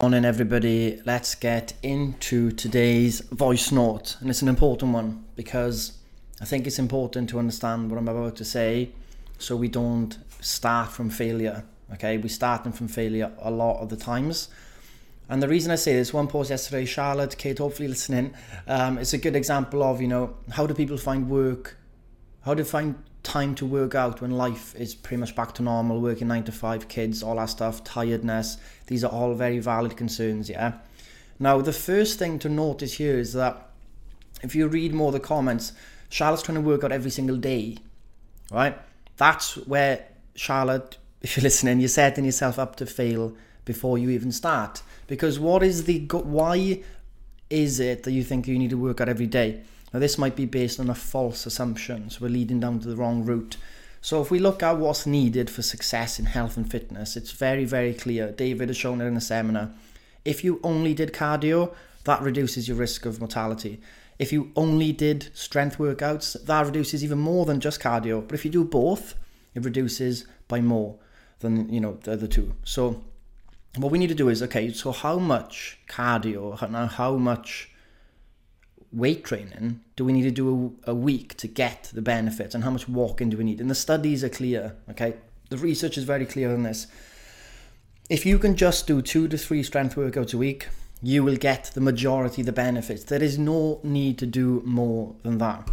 Morning, everybody. Let's get into today's voice note, and it's an important one because I think it's important to understand what I'm about to say, so we don't start from failure. Okay, we starting from failure a lot of the times, and the reason I say this, one post yesterday, Charlotte, Kate, hopefully listening, um, it's a good example of you know how do people find work, how do find time to work out when life is pretty much back to normal, working nine to five, kids, all that stuff, tiredness. These are all very valid concerns, yeah. Now, the first thing to notice here is that if you read more of the comments, Charlotte's trying to work out every single day, right? That's where Charlotte, if you're listening, you're setting yourself up to fail before you even start. Because what is the why is it that you think you need to work out every day? Now, this might be based on a false assumption, so we're leading down to the wrong route. So, if we look at what's needed for success in health and fitness, it's very, very clear. David has shown it in a seminar. If you only did cardio, that reduces your risk of mortality. If you only did strength workouts, that reduces even more than just cardio. But if you do both, it reduces by more than you know the other two. So, what we need to do is okay. So, how much cardio? How, how much weight training do we need to do a, a week to get the benefits and how much walking do we need? And the studies are clear okay? The research is very clear on this. If you can just do two to three strength workouts a week you will get the majority of the benefits. There is no need to do more than that.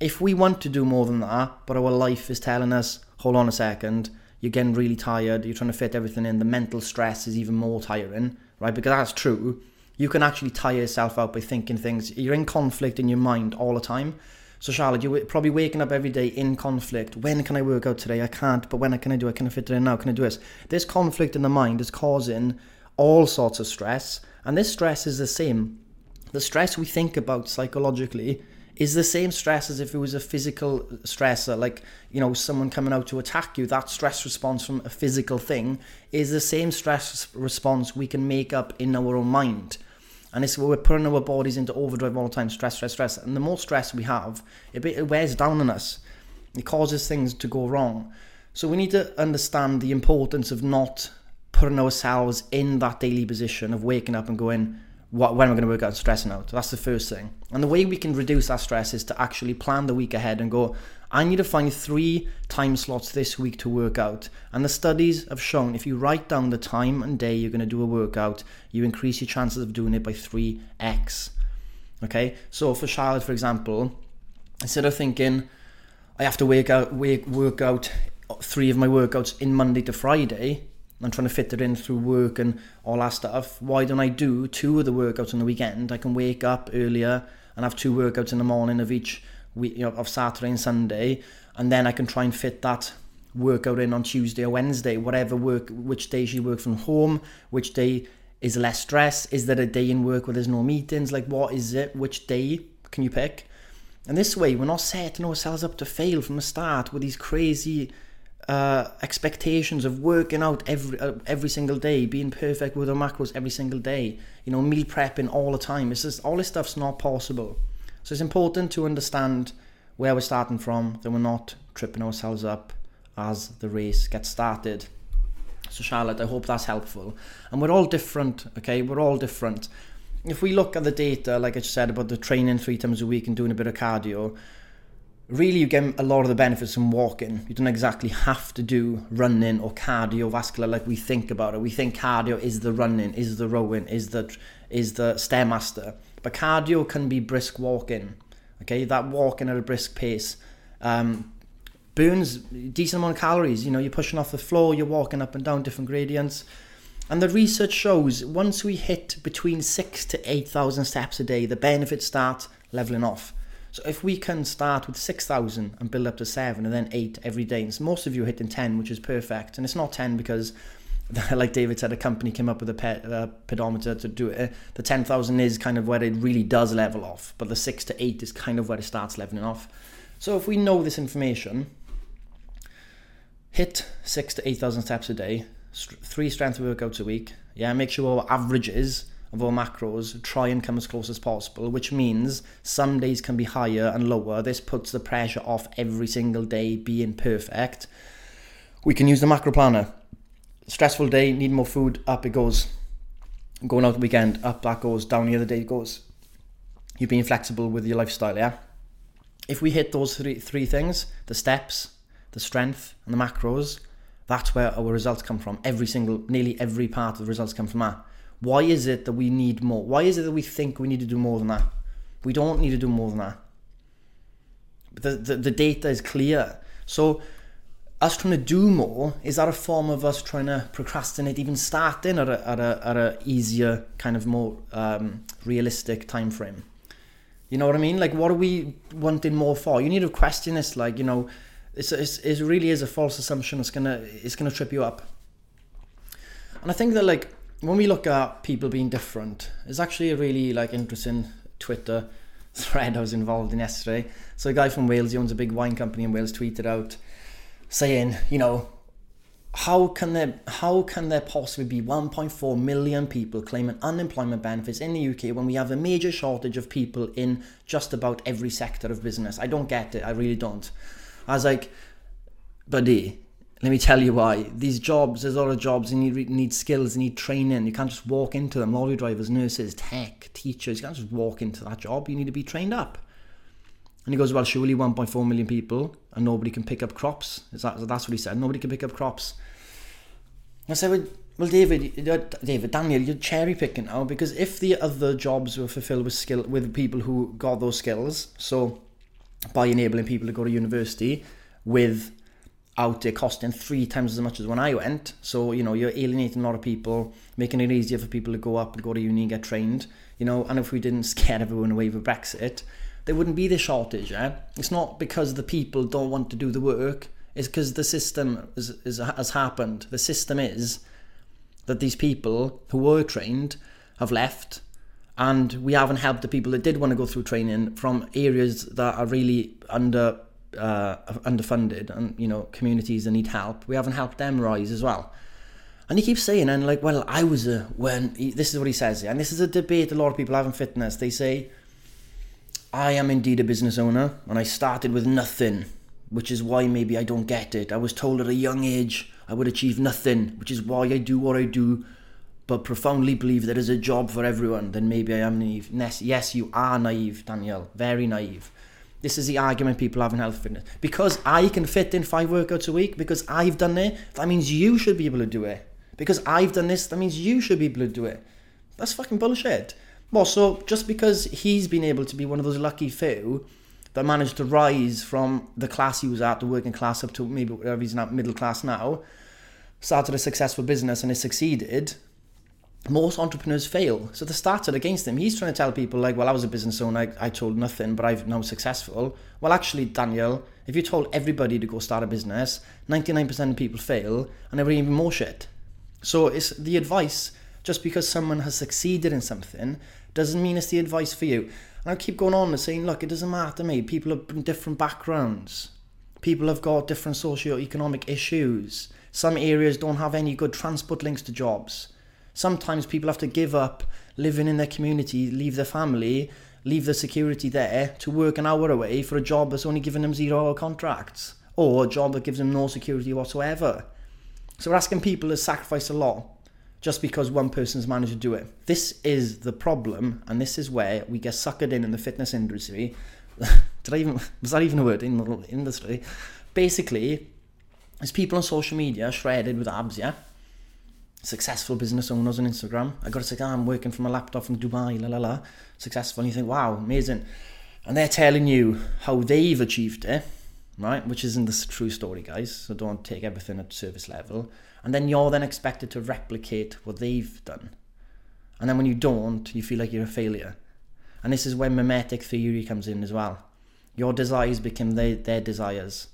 If we want to do more than that but our life is telling us hold on a second you're getting really tired you're trying to fit everything in the mental stress is even more tiring right? Because that's true you can actually tire yourself out by thinking things. You're in conflict in your mind all the time. So Charlotte, you're probably waking up every day in conflict. When can I work out today? I can't. But when can I do it? Can I fit it in now? Can I do this? This conflict in the mind is causing all sorts of stress. And this stress is the same. The stress we think about psychologically is the same stress as if it was a physical stressor, like, you know, someone coming out to attack you. That stress response from a physical thing is the same stress response we can make up in our own mind. And it's we're putting our bodies into overdrive all the time, stress, stress, stress. And the more stress we have, it, it wears down on us. It causes things to go wrong. So we need to understand the importance of not putting ourselves in that daily position of waking up and going, what, when am I going to work out stressing out? That's the first thing. And the way we can reduce that stress is to actually plan the week ahead and go, I need to find three time slots this week to work out. And the studies have shown if you write down the time and day you're going to do a workout, you increase your chances of doing it by 3x. Okay, so for Charlotte, for example, instead of thinking I have to work out, work out three of my workouts in Monday to Friday, I'm trying to fit it in through work and all that stuff. Why don't I do two of the workouts on the weekend? I can wake up earlier and have two workouts in the morning of each week, you know, of Saturday and Sunday, and then I can try and fit that workout in on Tuesday or Wednesday, whatever work, which days you work from home, which day is less stress, is there a day in work where there's no meetings, like what is it, which day can you pick? And this way, we're not setting ourselves up to fail from the start with these crazy uh, expectations of working out every uh, every single day, being perfect with our macros every single day, you know, meal prepping all the time. It's just all this stuff's not possible. So it's important to understand where we're starting from, that we're not tripping ourselves up as the race gets started. So Charlotte, I hope that's helpful. And we're all different, okay? We're all different. If we look at the data, like I said about the training three times a week and doing a bit of cardio, really you get a lot of the benefits from walking. You don't exactly have to do running or cardiovascular like we think about it. We think cardio is the running, is the rowing, is the is the stairmaster. But cardio can be brisk walking. Okay, that walking at a brisk pace um, burns decent amount of calories. You know, you're pushing off the floor, you're walking up and down different gradients. And the research shows once we hit between six to eight thousand steps a day, the benefits start leveling off. So if we can start with 6,000 and build up to 7 and then 8 every day, and most of you are hitting 10, which is perfect. And it's not 10 because, like David said, a company came up with a pe- uh, pedometer to do it. The 10,000 is kind of where it really does level off, but the 6 to 8 is kind of where it starts leveling off. So if we know this information, hit 6 to 8,000 steps a day, three strength workouts a week, yeah, make sure our averages of our macros, try and come as close as possible, which means some days can be higher and lower. This puts the pressure off every single day being perfect. We can use the macro planner. Stressful day, need more food, up it goes. going out the weekend, up that goes, down the other day goes. You're being flexible with your lifestyle, yeah? If we hit those three, three things, the steps, the strength, and the macros, that's where our results come from. Every single, nearly every part of the results come from that. Why is it that we need more? Why is it that we think we need to do more than that? We don't need to do more than that. The, the, the data is clear. So us trying to do more is that a form of us trying to procrastinate even starting at a at a, at a easier kind of more um, realistic time frame you know what i mean? Like what are we wanting more for? You need to question this like you know it's, it's it really is a false assumption. It's gonna it's gonna trip you up. And i think that like when we look at people being different it's actually a really like interesting twitter thread i was involved in yesterday. So a guy from wales he owns a big wine company in wales tweeted out saying, you know, how can there how can there possibly be 1.4 million people claiming unemployment benefits in the UK when we have a major shortage of people in just about every sector of business? I don't get it. I really don't. I was like, buddy, let me tell you why. These jobs, there's a lot of jobs, you need need skills, you need training. You can't just walk into them. Lorry drivers, nurses, tech, teachers. You can't just walk into that job. You need to be trained up. And he goes, well, surely 1.4 million people and nobody can pick up crops. Is that, that's what he said. Nobody can pick up crops. I said, well, well, David, David, Daniel, you're cherry picking now because if the other jobs were fulfilled with skill with people who got those skills, so by enabling people to go to university without it costing three times as much as when I went, so you know you're alienating a lot of people, making it easier for people to go up and go to uni and get trained, you know. And if we didn't scare everyone away with Brexit, there wouldn't be the shortage. Yeah? It's not because the people don't want to do the work. It's because the system is, is, has happened. The system is that these people who were trained have left, and we haven't helped the people that did want to go through training from areas that are really under uh, underfunded and you know communities that need help. We haven't helped them rise as well. And he keeps saying, and like, well, I was a when he, this is what he says, and this is a debate a lot of people have in fitness. They say, I am indeed a business owner and I started with nothing, which is why maybe I don't get it. I was told at a young age I would achieve nothing, which is why I do what I do, but profoundly believe there is a job for everyone. Then maybe I am naive. Yes, you are naive, Danielle, very naive. This is the argument people have in health fitness. Because I can fit in five workouts a week, because I've done it, that means you should be able to do it. Because I've done this, that means you should be able to do it. That's fucking bullshit. Well, so just because he's been able to be one of those lucky few that managed to rise from the class he was at, the working class, up to maybe whatever he's not middle class now, started a successful business and has succeeded, most entrepreneurs fail. So they started against him. He's trying to tell people like, well, I was a business owner, I, I told nothing, but I've now successful. Well, actually, Daniel, if you told everybody to go start a business, 99% of people fail and they're even more shit. So it's the advice just because someone has succeeded in something doesn't mean it's the advice for you. And I keep going on and saying, look, it doesn't matter to me. People have different backgrounds. People have got different socio-economic issues. Some areas don't have any good transport links to jobs. Sometimes people have to give up living in their community, leave their family, leave the security there to work an hour away for a job that's only giving them zero hour contracts or a job that gives them no security whatsoever. So we're asking people to sacrifice a lot just because one person's managed to do it. This is the problem, and this is where we get suckered in in the fitness industry. Did I even was that even a word in the industry? Basically, there's people on social media shredded with abs, yeah. Successful business owners on Instagram. I got to say, oh, I'm working from a laptop from Dubai, la la la. Successful, and you think, wow, amazing. And they're telling you how they've achieved it, right? Which isn't the true story, guys. So don't take everything at surface level and then you're then expected to replicate what they've done. And then when you don't, you feel like you're a failure. And this is when mimetic theory comes in as well. Your desires become their, their desires.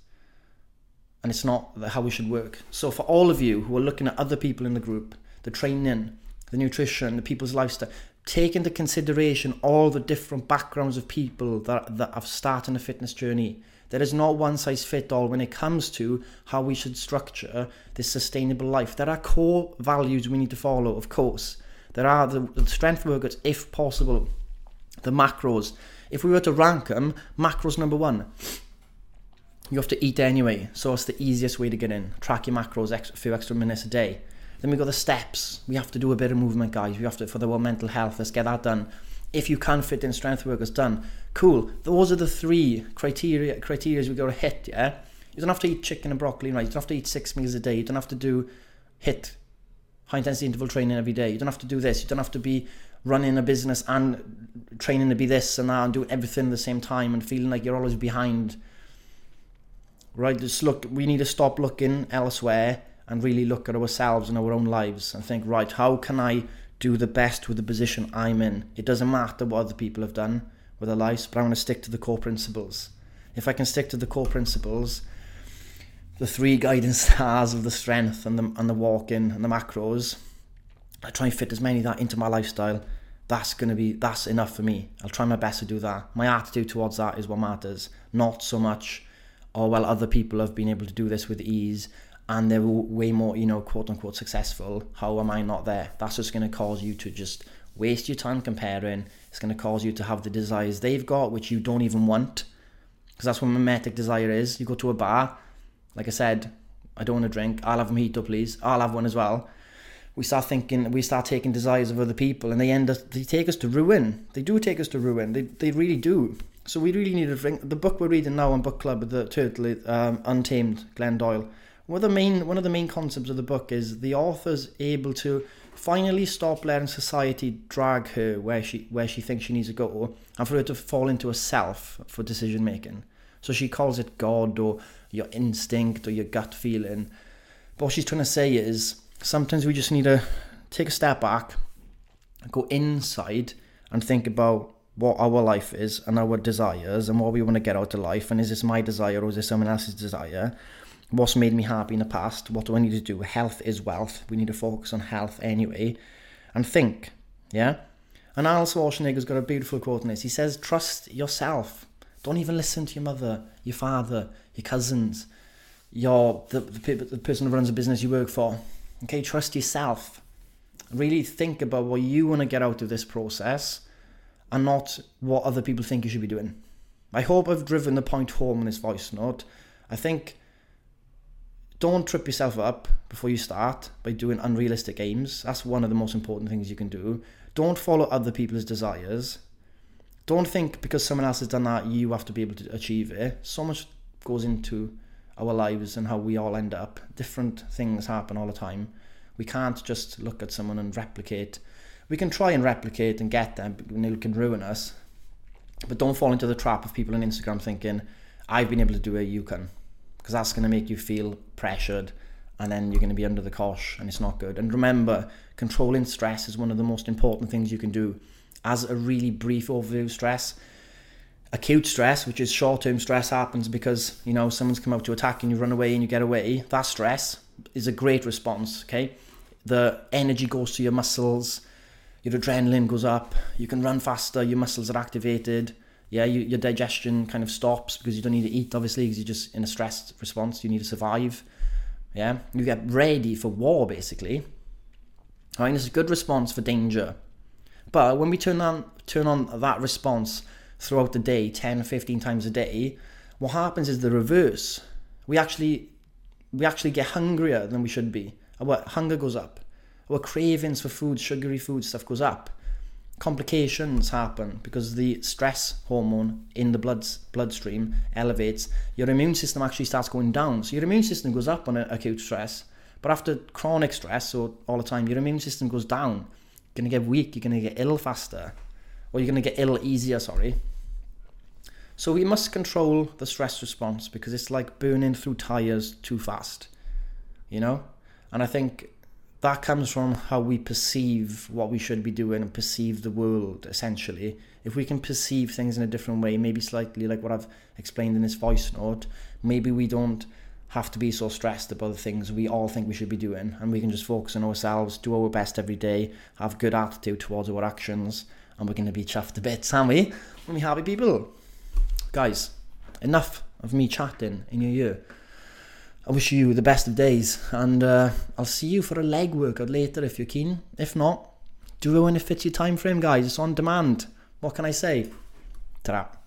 And it's not how we should work. So for all of you who are looking at other people in the group, the training, the nutrition, the people's lifestyle, take into consideration all the different backgrounds of people that, that have started a fitness journey there is not one size fit all when it comes to how we should structure this sustainable life. There are core values we need to follow, of course. There are the, strength workouts, if possible, the macros. If we were to rank them, macros number one. You have to eat anyway, so it's the easiest way to get in. Track your macros a few extra minutes a day. Then we got the steps. We have to do a bit of movement, guys. We have to, for the well mental health, let's get that done. If you can fit in strength work, done. Cool. Those are the three criteria criteria we got to hit, yeah? You don't have to eat chicken and broccoli, right? You don't have to eat six meals a day. You don't have to do hit high intensity interval training every day. You don't have to do this. You don't have to be running a business and training to be this and that and doing everything at the same time and feeling like you're always behind. Right? Just look, we need to stop looking elsewhere and really look at ourselves and our own lives and think, right, how can I do the best with the position I'm in? It doesn't matter what other people have done with their lives, but I'm going to stick to the core principles. If I can stick to the core principles, the three guiding stars of the strength and the and the walking and the macros, I try and fit as many of that into my lifestyle. That's gonna be that's enough for me. I'll try my best to do that. My attitude towards that is what matters, not so much. Oh well, other people have been able to do this with ease and they're way more, you know, quote unquote successful. How am I not there? That's just to cause you to just waste your time comparing. It's going to cause you to have the desires they've got, which you don't even want. Because that's what mimetic desire is. You go to a bar, like I said, I don't want to drink. I'll have a mojito, please. I'll have one as well. We start thinking, we start taking desires of other people, and they end up, they take us to ruin. They do take us to ruin. They, they really do. So we really need to drink. The book we're reading now on book club, the Turtle, um, Untamed, Glennon Doyle one of the main one of the main concepts of the book is the author's able to finally stop letting society drag her where she where she thinks she needs to go and for her to fall into a self for decision making. So she calls it God or your instinct or your gut feeling. But what she's trying to say is sometimes we just need to take a step back, go inside and think about what our life is and our desires and what we want to get out of life and is this my desire or is this someone else's desire what's made me happy in the past, what do I need to do? Health is wealth. We need to focus on health anyway. And think, yeah? And Arnold Schwarzenegger's got a beautiful quote in this. He says, Trust yourself. Don't even listen to your mother, your father, your cousins, your the, the, the person who runs the business you work for. Okay, trust yourself. Really think about what you want to get out of this process and not what other people think you should be doing. I hope I've driven the point home in this voice note. I think don't trip yourself up before you start by doing unrealistic aims. That's one of the most important things you can do. Don't follow other people's desires. Don't think because someone else has done that, you have to be able to achieve it. So much goes into our lives and how we all end up. Different things happen all the time. We can't just look at someone and replicate. We can try and replicate and get them, and it can ruin us. But don't fall into the trap of people on Instagram thinking, I've been able to do it, you can because that's going to make you feel pressured and then you're going to be under the cosh and it's not good. And remember, controlling stress is one of the most important things you can do. As a really brief overview of stress, acute stress, which is short-term stress, happens because you know someone's come out to attack and you run away and you get away. That stress is a great response. Okay, the energy goes to your muscles, your adrenaline goes up, you can run faster, your muscles are activated yeah, you, your digestion kind of stops because you don't need to eat, obviously, because you're just in a stressed response. You need to survive. Yeah, you get ready for war, basically. All right, it's a good response for danger. But when we turn on turn on that response throughout the day, 10, 15 times a day, what happens is the reverse. We actually we actually get hungrier than we should be. Our hunger goes up. Our cravings for food, sugary food stuff goes up complications happen because the stress hormone in the blood bloodstream elevates your immune system actually starts going down. So your immune system goes up on acute stress but after chronic stress so all the time your immune system goes down. You're to get weak you're to get ill faster or you're to get ill easier sorry. So we must control the stress response because it's like burning through tires too fast you know? And i think that comes from how we perceive what we should be doing and perceive the world essentially. If we can perceive things in a different way maybe slightly like what i've explained in this voice note maybe we don't have to be so stressed about the things we all think we should be doing and we can just focus on ourselves do our best every day have good attitude towards our actions and we're going to be chuffed a bit aren't we? We'll happy people. Guys enough of me chatting in your ear I wish you the best of days, and uh, I'll see you for a leg workout later if you're keen. If not, do it when it fits your time frame, guys. It's on demand. What can I say? ta